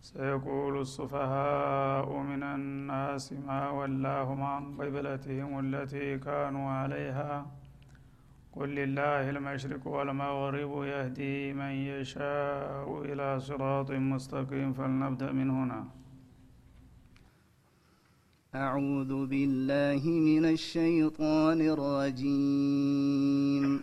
سيقول السفهاء من الناس ما ولاهم عن قبلتهم التي كانوا عليها. قل لله المشرق والمغرب يهدي من يشاء إلى صراط مستقيم فلنبدأ من هنا. أعوذ بالله من الشيطان الرجيم.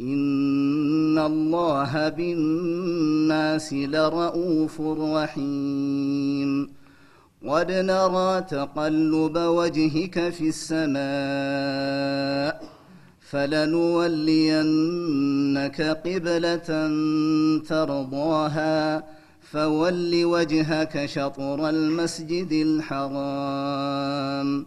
إن الله بالناس لرؤوف رحيم. قد نرى تقلب وجهك في السماء فلنولينك قبلة ترضاها فول وجهك شطر المسجد الحرام.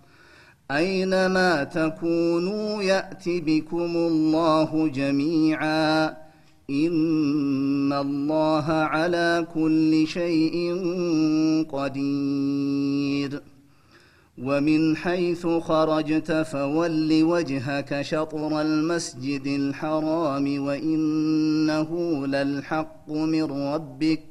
أينما تكونوا يأت بكم الله جميعا. إن الله على كل شيء قدير. ومن حيث خرجت فول وجهك شطر المسجد الحرام وإنه للحق من ربك.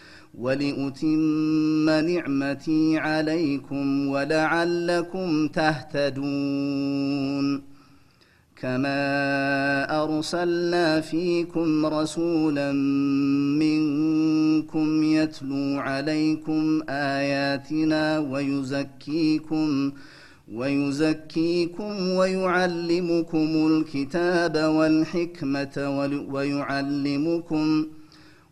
ولأتم نعمتي عليكم ولعلكم تهتدون. كما أرسلنا فيكم رسولا منكم يتلو عليكم آياتنا ويزكيكم ويزكيكم ويعلمكم الكتاب والحكمة ويعلمكم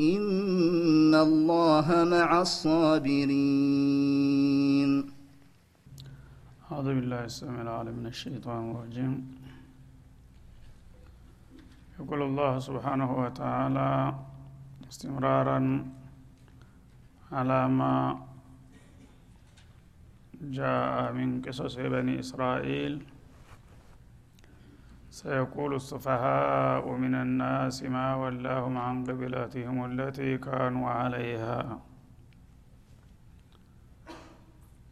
إن الله مع الصابرين أعوذ بالله السميع العليم من الشيطان الرجيم. يقول الله سبحانه وتعالى استمرارا على ما جاء من قصص بني إسرائيل. سيقول السفهاء من الناس ما ولاهم عن قبلتهم التي كانوا عليها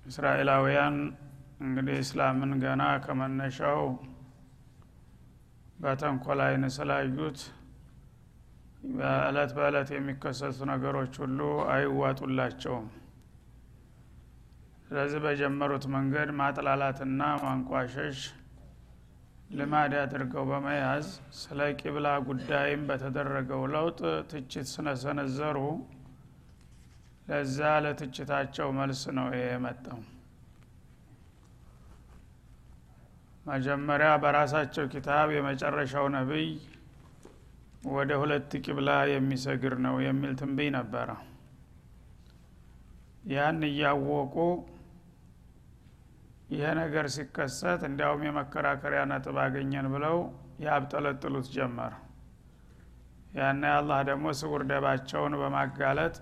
እስራኤላውያን እንግዲህ እስላምን ገና ከመነሻው በተንኮል አይን ስላዩት በእለት በእለት የሚከሰቱ ነገሮች ሁሉ አይዋጡላቸውም ስለዚህ በጀመሩት መንገድ ማጥላላትና ማንቋሸሽ ልማድ አድርገው በመያዝ ስለ ቂብላ ጉዳይም በተደረገው ለውጥ ትችት ስነሰነዘሩ ለዛ ለትችታቸው መልስ ነው ይሄ የመጣው። መጀመሪያ በራሳቸው ኪታብ የመጨረሻው ነቢይ ወደ ሁለት ቂብላ የሚሰግር ነው የሚል ትንብይ ነበረ። ያን እያወቁ ይሄ ነገር ሲከሰት እንዲያውም የመከራከሪያ ነጥብ አገኘን ብለው ያብጠለጥሉት ጀመር። ያና አላህ ደግሞ ስውር ደባቸውን በማጋለጥ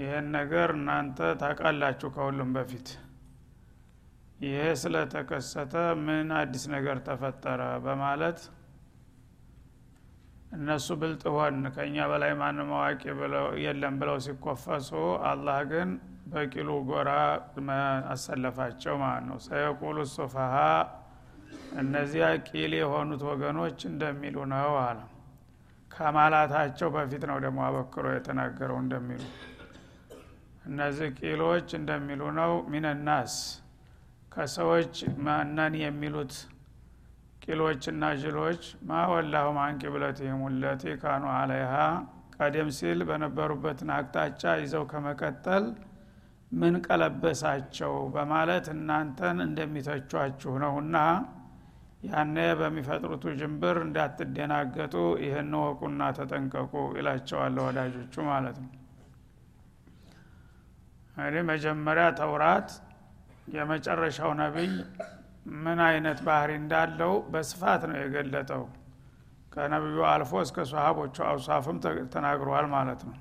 ይህን ነገር እናንተ ታውቃላችሁ ከሁሉም በፊት። ይሄ ስለተከሰተ ምን አዲስ ነገር ተፈጠረ በማለት እነሱ ብልጥ ሆን ከእኛ በላይ ማንም አዋቂ የለም ብለው ሲኮፈሱ አላህ ግን በቂሉ ጎራ አሰለፋቸው ማለት ነው። ሰየቁሉ ሱፈሃ እነዚያ ቂል የሆኑት ወገኖች እንደሚሉ ነው አለ። ከማላታቸው በፊት ነው ደግሞ አበክሮ የተናገረው እንደሚሉ። እነዚህ ቂሎች እንደሚሉ ነው ሚነናስ ከሰዎች ማነን የሚሉት? ቂሎችና ጅሎች ማወላሁም አን ቂብለቲህም ለቲ ካኑ አለይሃ። ቀደም ሲል በነበሩበትን አቅጣጫ ይዘው ከመቀጠል ምን ቀለበሳቸው በማለት እናንተን እንደሚተቿችሁ ነውና ያነ በሚፈጥሩት ጅንብር እንዳትደናገጡ ይህን ወቁና ተጠንቀቁ ይላቸዋለ ወዳጆቹ ማለት ነው። እንግዲህ መጀመሪያ ተውራት የመጨረሻው ነቢይ ምን አይነት ባህሪ እንዳለው በስፋት ነው የገለጠው። ከነቢዩ አልፎ እስከ ሰሃቦቹ አውሳፍም ተናግሯል ማለት ነው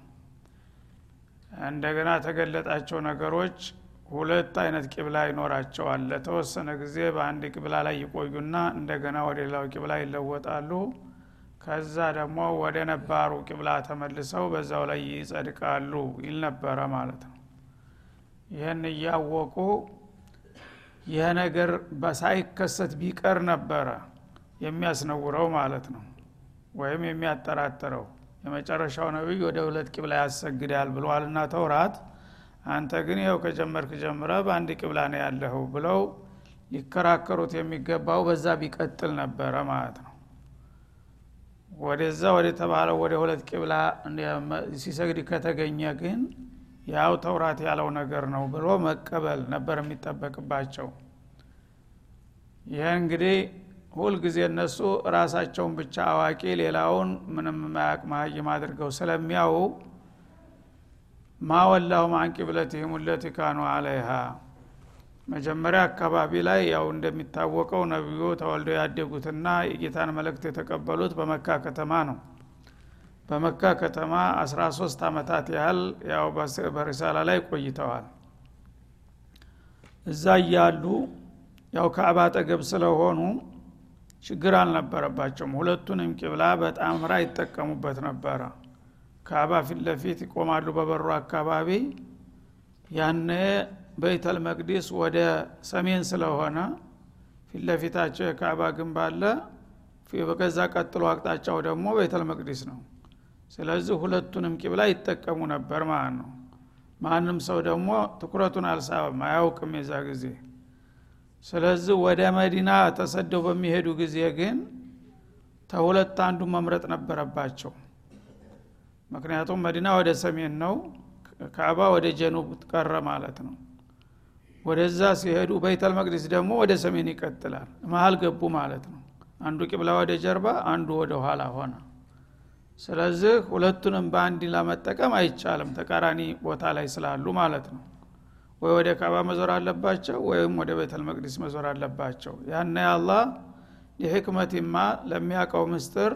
እንደገና ተገለጣቸው ነገሮች ሁለት አይነት ቂብላ ይኖራቸዋል። ለተወሰነ ጊዜ በአንድ ቂብላ ላይ ይቆዩና እንደገና ወደ ሌላው ቂብላ ይለወጣሉ። ከዛ ደግሞ ወደ ነባሩ ቂብላ ተመልሰው በዛው ላይ ይጸድቃሉ ይል ነበረ ማለት ነው። ይህን እያወቁ ይህ ነገር በሳይከሰት ቢቀር ነበረ የሚያስነውረው ማለት ነው ወይም የሚያጠራጥረው የመጨረሻው ነቢይ ወደ ሁለት ቂብላ ያሰግዳል ብለዋልና ተውራት አንተ ግን ይኸው ከጀመርክ ጀምረ በአንድ ቂብላ ነው ያለኸው ብለው ሊከራከሩት የሚገባው በዛ ቢቀጥል ነበረ ማለት ነው። ወደዛ ወደ ተባለው ወደ ሁለት ቂብላ ሲሰግድ ከተገኘ ግን ያው ተውራት ያለው ነገር ነው ብሎ መቀበል ነበር የሚጠበቅባቸው። ይህ እንግዲህ ሁልጊዜ እነሱ ራሳቸውን ብቻ አዋቂ ሌላውን ምንም ማያቅ መሀይም አድርገው ስለሚያው ማወላሁም አን ቂብለትህም ለቲ ካኑ አለይሃ። መጀመሪያ አካባቢ ላይ ያው እንደሚታወቀው ነቢዩ ተወልደው ያደጉትና የጌታን መልእክት የተቀበሉት በመካ ከተማ ነው። በመካ ከተማ 13 አመታት ያህል ያው በሪሳላ ላይ ቆይተዋል። እዛ እያሉ ያው ከአባ አጠገብ ስለሆኑ ችግር አልነበረባቸውም። ሁለቱንም ቂብላ በጣምራ ይጠቀሙበት ነበረ። ካባ ፊት ለፊት ይቆማሉ በበሩ አካባቢ። ያነ በይተል መቅዲስ ወደ ሰሜን ስለሆነ ፊት ለፊታቸው የካባ ግንብ አለ። በከዛ ቀጥሎ አቅጣጫው ደግሞ ቤተል መቅዲስ ነው። ስለዚህ ሁለቱንም ቂብላ ይጠቀሙ ነበር ማለት ነው። ማንም ሰው ደግሞ ትኩረቱን አልሳበም። አያውቅም የዛ ጊዜ ስለዚህ ወደ መዲና ተሰደው በሚሄዱ ጊዜ ግን ተሁለት አንዱ መምረጥ ነበረባቸው። ምክንያቱም መዲና ወደ ሰሜን ነው ካባ ወደ ጀኑብ ቀረ ማለት ነው። ወደዛ ሲሄዱ በይተል መቅዲስ ደግሞ ወደ ሰሜን ይቀጥላል መሀል ገቡ ማለት ነው። አንዱ ቂብላ ወደ ጀርባ አንዱ ወደ ኋላ ሆነ። ስለዚህ ሁለቱንም በአንድ ለመጠቀም አይቻልም ተቃራኒ ቦታ ላይ ስላሉ ማለት ነው ወይ ወደ ካባ መዞር አለባቸው ወይም ወደ ቤተል መቅዲስ መዞር አለባቸው። ያነ አላህ የሕክመቲማ ለሚያውቀው ምስጥር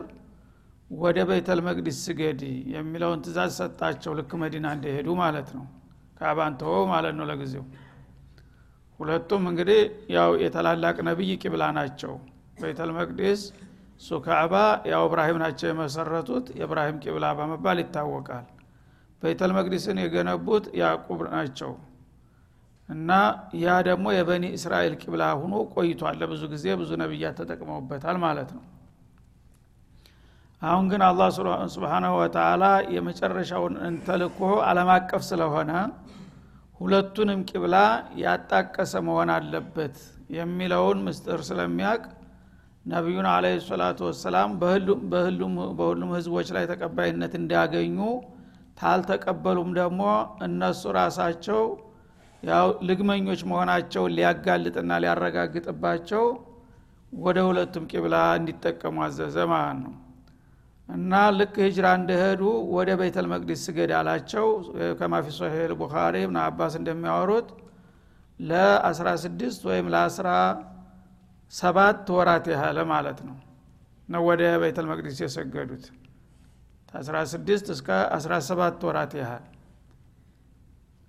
ወደ ቤተል መቅዲስ ስገድ የሚለውን ትእዛዝ ሰጣቸው። ልክ መዲና እንደሄዱ ማለት ነው። ካባን ማለት ነው ለጊዜው። ሁለቱም እንግዲህ ያው የተላላቅ ነቢይ ቂብላ ናቸው። ቤተል መቅዲስ እሱ ካዕባ ያው እብራሂም ናቸው የመሰረቱት። የእብራሂም ቂብላ በመባል ይታወቃል። ቤተል መቅዲስን የገነቡት ያዕቁብ ናቸው እና ያ ደግሞ የበኒ እስራኤል ቂብላ ሁኖ ቆይቷል። ለብዙ ጊዜ ብዙ ነቢያት ተጠቅመውበታል ማለት ነው። አሁን ግን አላህ ስብሓናሁ ወተላ የመጨረሻውን ተልኮ አለም አቀፍ ስለሆነ ሁለቱንም ቂብላ ያጣቀሰ መሆን አለበት የሚለውን ምስጥር ስለሚያቅ ነቢዩን አለ ሰላቱ ወሰላም በሁሉም ህዝቦች ላይ ተቀባይነት እንዲያገኙ ታልተቀበሉም ደግሞ እነሱ ራሳቸው ያው ልግመኞች መሆናቸውን ሊያጋልጥና ሊያረጋግጥባቸው ወደ ሁለቱም ቂብላ እንዲጠቀሙ አዘዘ ማለት ነው። እና ልክ ሂጅራ እንደሄዱ ወደ ቤተል መቅዲስ ስገድ አላቸው። ከማፊ ሶሄል ቡኻሪ ብን አባስ እንደሚያወሩት ለ16 ወይም ለ17 ወራት ያህለ ማለት ነው ነው ወደ ቤተል መቅዲስ የሰገዱት። ከ16 እስከ 17 ወራት ያህል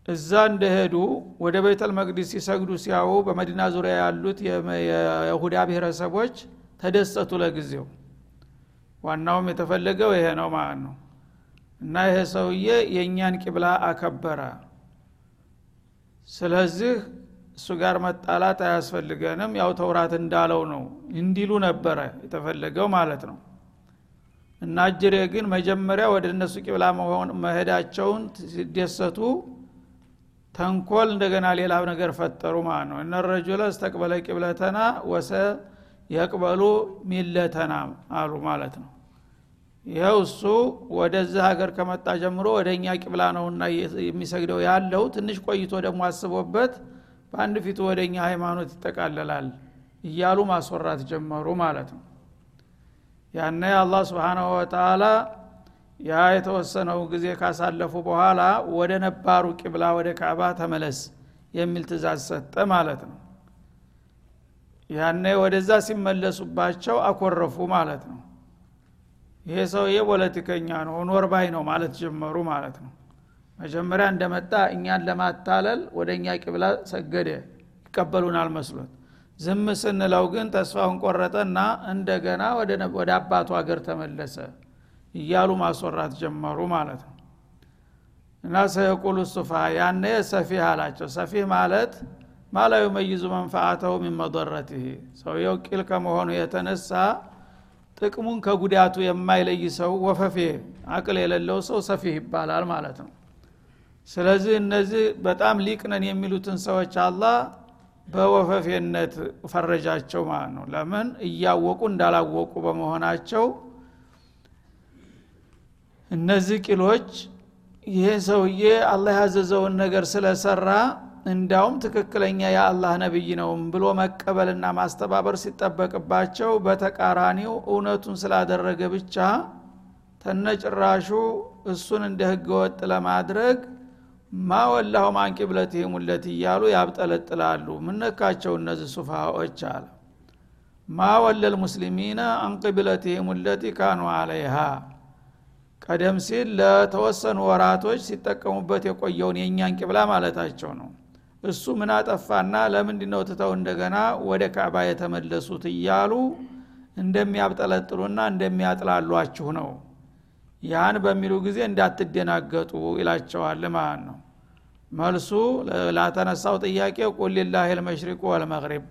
እዛ እንደሄዱ ወደ ቤተል መቅዲስ ሲሰግዱ ሲያው በመዲና ዙሪያ ያሉት የይሁዳ ብሔረሰቦች ተደሰቱ ለጊዜው። ዋናውም የተፈለገው ይሄ ነው ማለት ነው። እና ይሄ ሰውዬ የእኛን ቂብላ አከበረ። ስለዚህ እሱ ጋር መጣላት አያስፈልገንም ያው ተውራት እንዳለው ነው እንዲሉ ነበረ የተፈለገው ማለት ነው። እና እጅሬ ግን መጀመሪያ ወደ እነሱ ቂብላ መሄዳቸውን ሲደሰቱ ተንኮል እንደገና ሌላ ነገር ፈጠሩ ማለት ነው። እነ ረጁለ እስተቅበለ ቂብለተና ወሰ የቅበሉ ሚለተና አሉ ማለት ነው። ይኸው እሱ ወደዚህ ሀገር ከመጣ ጀምሮ ወደ እኛ ቂብላ ነውና የሚሰግደው ያለው ትንሽ ቆይቶ ደግሞ አስቦበት በአንድ ፊቱ ወደ እኛ ሃይማኖት ይጠቃለላል እያሉ ማስወራት ጀመሩ ማለት ነው። ያነ አላህ ስብሓናሁ ወተላ ያ የተወሰነው ጊዜ ካሳለፉ በኋላ ወደ ነባሩ ቂብላ ወደ ካዕባ ተመለስ የሚል ትእዛዝ ሰጠ ማለት ነው። ያነ ወደዛ ሲመለሱባቸው አኮረፉ ማለት ነው። ይሄ ሰውዬ ፖለቲከኛ ነው ኖርባይ ነው ማለት ጀመሩ ማለት ነው። መጀመሪያ እንደመጣ እኛን ለማታለል ወደ እኛ ቂብላ ሰገደ ይቀበሉናል መስሎት። ዝም ስንለው ግን ተስፋውን ቆረጠና እንደገና ወደ አባቱ ሀገር ተመለሰ እያሉ ማስወራት ጀመሩ ማለት ነው። እና ሰየቁሉ ሱፋ ያነ ሰፊህ አላቸው። ሰፊህ ማለት ማላ ዩመይዙ መንፈአተሁ ሚን መضረትህ ሰውየው ቂል ከመሆኑ የተነሳ ጥቅሙን ከጉዳቱ የማይለይ ሰው ወፈፌ አቅል የሌለው ሰው ሰፊህ ይባላል ማለት ነው። ስለዚህ እነዚህ በጣም ሊቅነን የሚሉትን ሰዎች አላህ በወፈፌነት ፈረጃቸው ማለት ነው። ለምን? እያወቁ እንዳላወቁ በመሆናቸው እነዚህ ቂሎች ይሄ ሰውዬ አላህ ያዘዘውን ነገር ስለሰራ እንዳውም ትክክለኛ የአላህ ነቢይ ነው ብሎ መቀበልና ማስተባበር ሲጠበቅባቸው በተቃራኒው እውነቱን ስላደረገ ብቻ ተነጭራሹ እሱን እንደ ህገ ወጥ ለማድረግ ማወላሁ ማንቂብለትህም ውለት እያሉ ያብጠለጥላሉ። ምነካቸው እነዚህ ሱፋዎች አለ። ማወለል ሙስሊሚነ አንቅብለትህም ውለቲ ካኑ አለይሃ ቀደም ሲል ለተወሰኑ ወራቶች ሲጠቀሙበት የቆየውን የእኛን ቂብላ ማለታቸው ነው። እሱ ምን አጠፋና ለምንድ ነው ትተው እንደገና ወደ ካዕባ የተመለሱት እያሉ እንደሚያብጠለጥሉና እንደሚያጥላሏችሁ ነው። ያን በሚሉ ጊዜ እንዳትደናገጡ ይላቸዋል ማለት ነው። መልሱ ላተነሳው ጥያቄ ቁል ላህ ልመሽሪቁ ወልመግሪብ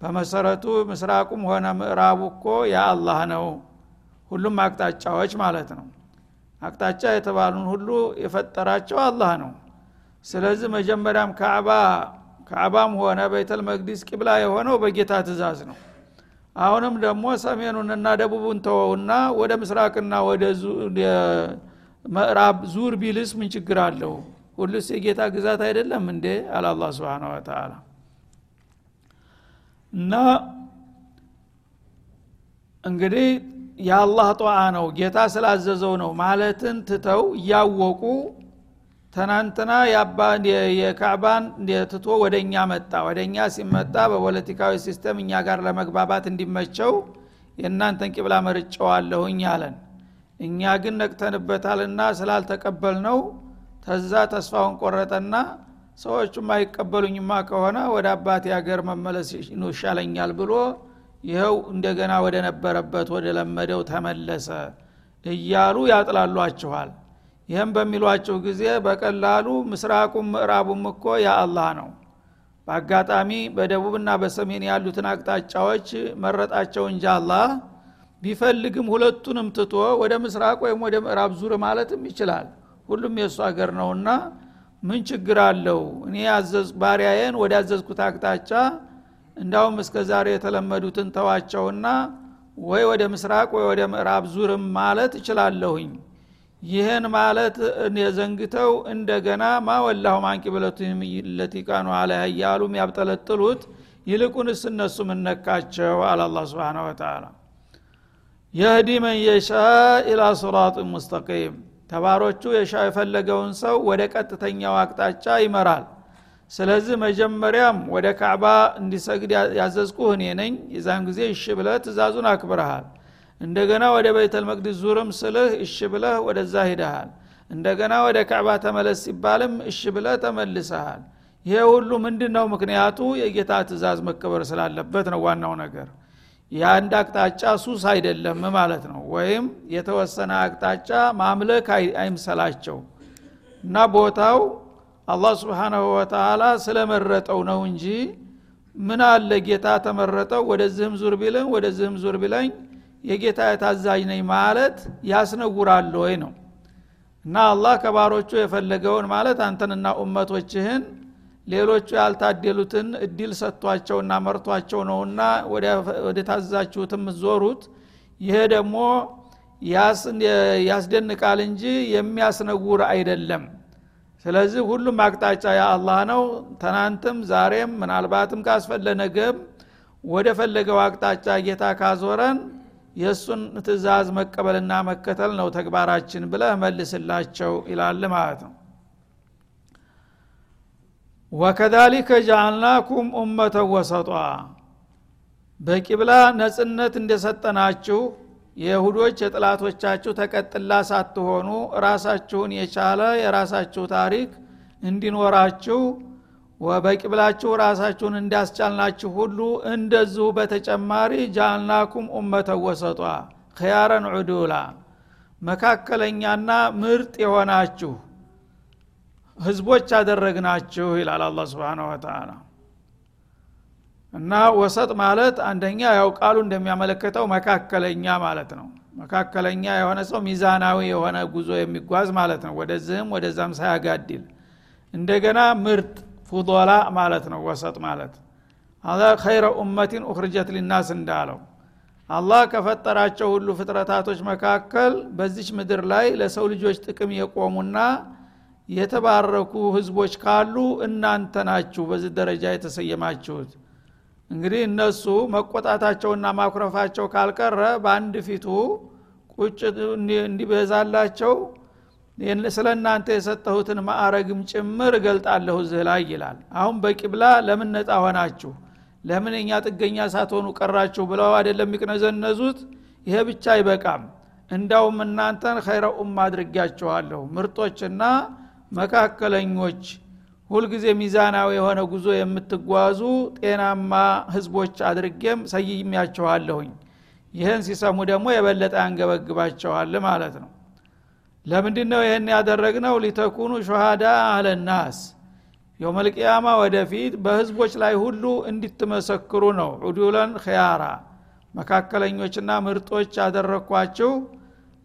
በመሰረቱ ምስራቁም ሆነ ምዕራቡ እኮ የአላህ ነው። ሁሉም አቅጣጫዎች ማለት ነው አቅጣጫ የተባሉን ሁሉ የፈጠራቸው አላህ ነው። ስለዚህ መጀመሪያም ካዕባ ካዕባም ሆነ ቤተል መቅዲስ ቂብላ የሆነው በጌታ ትእዛዝ ነው። አሁንም ደግሞ ሰሜኑንና ደቡቡን ተወውና ወደ ምስራቅና ወደ ምዕራብ ዙር ቢልስ ምን ችግር አለው? ሁሉስ የጌታ ግዛት አይደለም እንዴ? አለ አላ ስብን ወተላ እና እንግዲህ የአላህ ጠዋ ነው ጌታ ስላዘዘው ነው ማለትን ትተው እያወቁ ትናንትና የካዕባን ትቶ ወደ እኛ መጣ። ወደ እኛ ሲመጣ በፖለቲካዊ system እኛ ጋር ለመግባባት እንዲመቸው የእናንተን ቂብላ መርጨዋለሁኝ አለን። እኛ ግን ነቅተንበታልና ስላልተቀበል ነው ተዛ ተስፋውን ቆረጠና ሰዎቹም አይቀበሉኝማ ከሆነ ወደ አባቴ ሀገር መመለስ ይሻለኛል ብሎ ይኸው እንደገና ወደ ነበረበት ወደ ለመደው ተመለሰ እያሉ ያጥላሏችኋል። ይህም በሚሏቸው ጊዜ በቀላሉ ምስራቁም ምዕራቡም እኮ የአላህ ነው። በአጋጣሚ በደቡብና በሰሜን ያሉትን አቅጣጫዎች መረጣቸው እንጂ አላህ ቢፈልግም ሁለቱንም ትቶ ወደ ምስራቅ ወይም ወደ ምዕራብ ዙር ማለትም ይችላል። ሁሉም የእሱ ሀገር ነውና ምን ችግር አለው? እኔ ባሪያዬን ወደ ያዘዝኩት አቅጣጫ እንዳውም እስከ ዛሬ የተለመዱትን ተዋቸውና ወይ ወደ ምስራቅ ወይ ወደ ምዕራብ ዙርም ማለት እችላለሁኝ። ይህን ማለት የዘንግተው እንደገና ማወላሁ ማንቂ ብለቱም ለቲቃኑ አለ እያሉ ያብጠለጥሉት። ይልቁንስ እነሱ ምነካቸው አለ አላ ስብን ወተላ የህዲ መን የሻ ኢላ ስራጥ ሙስተቂም። ተባሮቹ የሻ የፈለገውን ሰው ወደ ቀጥተኛው አቅጣጫ ይመራል ስለዚህ መጀመሪያም ወደ ካዕባ እንዲሰግድ ያዘዝኩህ እኔ ነኝ። የዛን ጊዜ እሺ ብለህ ትእዛዙን አክብረሃል። እንደገና ወደ ቤተል መቅዲስ ዙርም ስልህ እሺ ብለህ ወደዛ ሂደሃል እንደገና ወደ ካዕባ ተመለስ ሲባልም እሺ ብለህ ተመልሰሃል። ይሄ ሁሉ ምንድን ነው ምክንያቱ የጌታ ትእዛዝ መከበር ስላለበት ነው ዋናው ነገር። የአንድ አቅጣጫ ሱስ አይደለም ማለት ነው። ወይም የተወሰነ አቅጣጫ ማምለክ አይምሰላቸው እና ቦታው አላህ ስብሓናሁ ወተላ ስለመረጠው ነው እንጂ ምን አለ ጌታ ተመረጠው ወደዚህም ዙር ቢልኝ ወደዚህም ዙር ቢለኝ የጌታ የታዛዥ ነኝ ማለት ያስነውራል ወይ ነው። እና አላህ ከባሮቹ የፈለገውን ማለት አንተንና ኡመቶችህን ሌሎቹ ያልታደሉትን እድል ሰጥቷቸውና መርቷቸው ነውና ወደ ታዛችሁትም ዞሩት። ይሄ ደግሞ ያስደንቃል እንጂ የሚያስነውር አይደለም ስለዚህ ሁሉም አቅጣጫ የአላህ ነው። ትናንትም ዛሬም ምናልባትም ካስፈለ ነገም ወደ ፈለገው አቅጣጫ ጌታ ካዞረን የእሱን ትእዛዝ መቀበልና መከተል ነው ተግባራችን ብለህ መልስላቸው ይላል ማለት ነው። ወከዛሊከ ጃአልናኩም ኡመተ ወሰጧ። በቂብላ ነጽነት እንደሰጠናችሁ የይሁዶች የጥላቶቻችሁ ተቀጥላ ሳትሆኑ ራሳችሁን የቻለ የራሳችሁ ታሪክ እንዲኖራችሁ በቂብላችሁ ራሳችሁን እንዳስቻልናችሁ ሁሉ እንደዚሁ በተጨማሪ ጃልናኩም ኡመተ ወሰጧ ክያረን ዑዱላ መካከለኛና ምርጥ የሆናችሁ ህዝቦች አደረግናችሁ ይላል አላ ስብን ወተላ እና ወሰጥ ማለት አንደኛ ያው ቃሉ እንደሚያመለክተው መካከለኛ ማለት ነው። መካከለኛ የሆነ ሰው ሚዛናዊ የሆነ ጉዞ የሚጓዝ ማለት ነው። ወደዚህም ወደዛም ሳያጋድል። እንደገና ምርጥ ፉዶላ ማለት ነው። ወሰጥ ማለት አላ ኸይረ ኡመቲን ኡክርጀት ሊናስ እንዳለው አላህ ከፈጠራቸው ሁሉ ፍጥረታቶች መካከል በዚች ምድር ላይ ለሰው ልጆች ጥቅም የቆሙና የተባረኩ ህዝቦች ካሉ እናንተ ናችሁ በዚህ ደረጃ የተሰየማችሁት እንግዲህ እነሱ መቆጣታቸውና ማኩረፋቸው ካልቀረ በአንድ ፊቱ ቁጭ እንዲበዛላቸው ስለ እናንተ የሰጠሁትን ማዕረግም ጭምር እገልጣለሁ እዚህ ላይ ይላል። አሁን በቂብላ ለምን ነፃ ሆናችሁ? ለምን እኛ ጥገኛ ሳትሆኑ ቀራችሁ? ብለው አይደለም የሚቅነዘነዙት። ይሄ ብቻ አይበቃም። እንዳውም እናንተን ኸይረ ኡማ አድርጊያችኋለሁ ምርጦችና መካከለኞች ሁልጊዜ ሚዛናዊ የሆነ ጉዞ የምትጓዙ ጤናማ ህዝቦች አድርጌም ሰይሚያችኋለሁኝ ይህን ሲሰሙ ደግሞ የበለጠ ያንገበግባቸዋል ማለት ነው። ለምንድ ነው ይህን ያደረግነው? ሊተኩኑ ሸሃዳ አለናስ የውመልቅያማ ወደፊት በህዝቦች ላይ ሁሉ እንዲትመሰክሩ ነው። ዑዱለን ኸያራ መካከለኞችና ምርጦች ያደረግኳችሁ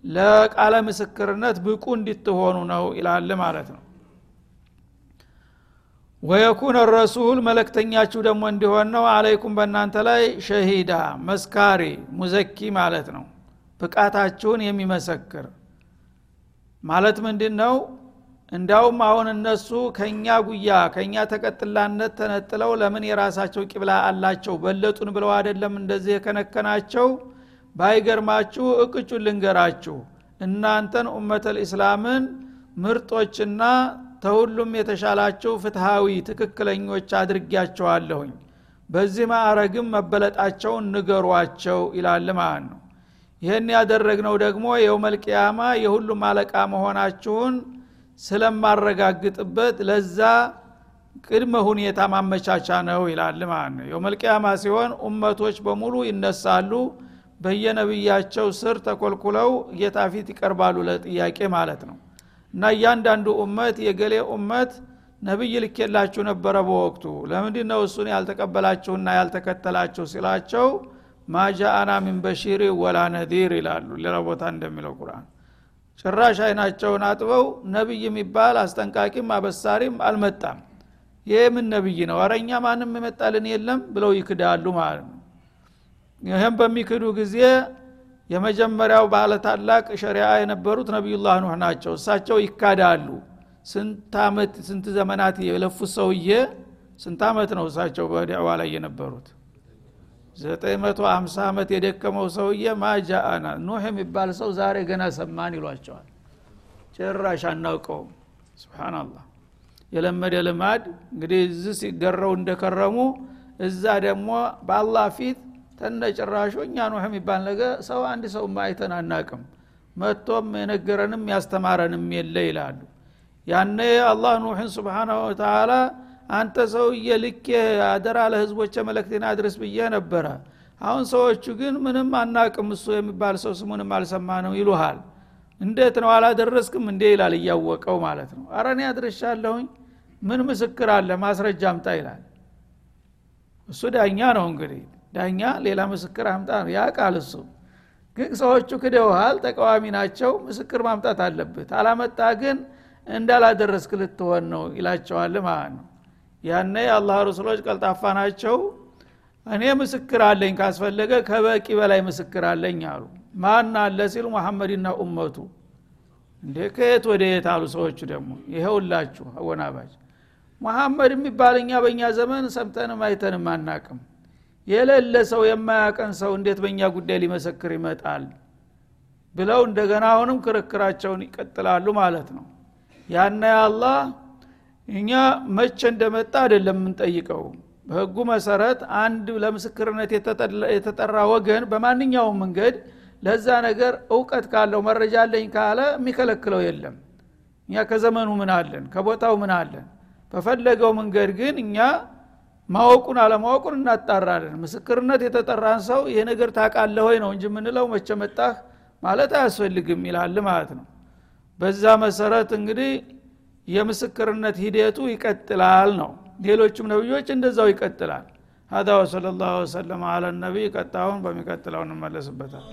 ለቃለ ምስክርነት ብቁ እንድትሆኑ ነው ይላል ማለት ነው ወየኩን ረሱል መለክተኛችሁ ደግሞ እንዲሆን ነው። አለይኩም በእናንተ ላይ ሸሂዳ መስካሪ ሙዘኪ ማለት ነው። ብቃታችሁን የሚመሰክር ማለት ምንድን ነው እንዳውም አሁን እነሱ ከእኛ ጉያ ከእኛ ተቀጥላነት ተነጥለው ለምን የራሳቸው ቂብላ አላቸው? በለጡን ብለው አይደለም እንደዚህ የከነከናቸው? ባይገርማችሁ እቅጩን ልንገራችሁ። እናንተን ኡመተል ኢስላምን ምርጦችና ተሁሉም የተሻላችሁ ፍትሃዊ ትክክለኞች አድርጊያቸዋለሁኝ በዚህ ማዕረግም መበለጣቸውን ንገሯቸው ይላል ማለት ነው። ይህን ያደረግነው ደግሞ የውመልቅያማ የሁሉም አለቃ መሆናችሁን ስለማረጋግጥበት ለዛ ቅድመ ሁኔታ ማመቻቻ ነው ይላል ማለት ነው። የውመልቅያማ ሲሆን ኡመቶች በሙሉ ይነሳሉ በየነብያቸው ስር ተኮልኩለው ጌታ ፊት ይቀርባሉ ለጥያቄ ማለት ነው እና እያንዳንዱ ኡመት የገሌ ኡመት ነቢይ ልኬላችሁ ነበረ በወቅቱ። ለምንድ ነው እሱን ያልተቀበላችሁና ያልተከተላችሁ ሲላቸው ማጃአና ሚን በሺሪ ወላ ነዲር ይላሉ። ሌላ ቦታ እንደሚለው ቁርአን። ጭራሽ አይናቸውን አጥበው ነቢይ የሚባል አስጠንቃቂም አበሳሪም አልመጣም። ይህ ምን ነቢይ ነው? አረኛ ማንም የመጣልን የለም ብለው ይክዳሉ ማለት ነው። ይህም በሚክዱ ጊዜ የመጀመሪያው ባለ ታላቅ ሸሪያ የነበሩት ነቢዩላህ ኑህ ናቸው። እሳቸው ይካዳሉ። ስንት አመት ስንት ዘመናት የለፉት ሰውዬ? ስንት አመት ነው እሳቸው በዲዕዋ ላይ የነበሩት? 950 ዓመት የደከመው ሰውዬ ማጃአና ኑህ የሚባል ሰው ዛሬ ገና ሰማን ይሏቸዋል። ጭራሽ አናውቀውም። ስብናላህ የለመደ ልማድ እንግዲህ እዚህ ሲገረው እንደከረሙ እዛ ደግሞ በአላህ ፊት ተነ ጭራሹ እኛ ኑህ የሚባል ነገር ሰው አንድ ሰው አይተን አናቅም። መጥቶም የነገረንም ያስተማረንም የለ ይላሉ። ያነ አላህ ኑሕን ስብሓናሁ ወተላ አንተ ሰውዬ ልኬ አደራ ለህዝቦች መለክቴን አድርስ ብዬ ነበረ። አሁን ሰዎቹ ግን ምንም አናቅም እሱ የሚባል ሰው ስሙንም አልሰማ ነው ይሉሃል። እንዴት ነው አላደረስክም እንዴ ይላል እያወቀው ማለት ነው። አረኔ አድርሻለሁኝ ምን ምስክር አለ? ማስረጃ አምጣ ይላል። እሱ ዳኛ ነው እንግዲህ ዳኛ ሌላ ምስክር አምጣ ነው። ያ ቃል እሱ። ግን ሰዎቹ ክደውሃል ተቃዋሚ ናቸው ምስክር ማምጣት አለብህ። አላመጣ ግን እንዳላደረስክ ልትሆን ነው ይላቸዋል ማለት ነው። ያነ የአላህ ረሱሎች ቀልጣፋ ናቸው። እኔ ምስክር አለኝ ካስፈለገ ከበቂ በላይ ምስክር አለኝ አሉ። ማን አለ ሲሉ መሐመድና ኡመቱ። እንዴ ከየት ወደ የት አሉ ሰዎቹ ደግሞ? ይኸውላችሁ አወናባጅ መሐመድ የሚባል እኛ በእኛ ዘመን ሰምተንም አይተንም አናቅም የሌለ ሰው የማያቀን ሰው እንዴት በእኛ ጉዳይ ሊመሰክር ይመጣል? ብለው እንደገና አሁንም ክርክራቸውን ይቀጥላሉ ማለት ነው። ያነ አላህ እኛ መቼ እንደመጣ አይደለም የምንጠይቀው። በህጉ መሰረት አንድ ለምስክርነት የተጠራ ወገን በማንኛውም መንገድ ለዛ ነገር እውቀት ካለው መረጃ አለኝ ካለ የሚከለክለው የለም። እኛ ከዘመኑ ምን አለን? ከቦታው ምን አለን? በፈለገው መንገድ ግን እኛ ማወቁን አለማወቁን እናጣራለን ምስክርነት የተጠራን ሰው ይሄ ነገር ታቃለ ሆይ ነው እንጂ የምንለው መቼ መጣህ ማለት አያስፈልግም ይላል ማለት ነው በዛ መሰረት እንግዲህ የምስክርነት ሂደቱ ይቀጥላል ነው ሌሎችም ነብዮች እንደዛው ይቀጥላል هذا وصلى الله وسلم على النبي ቀጣውን በሚቀጥለው እንመለስበታል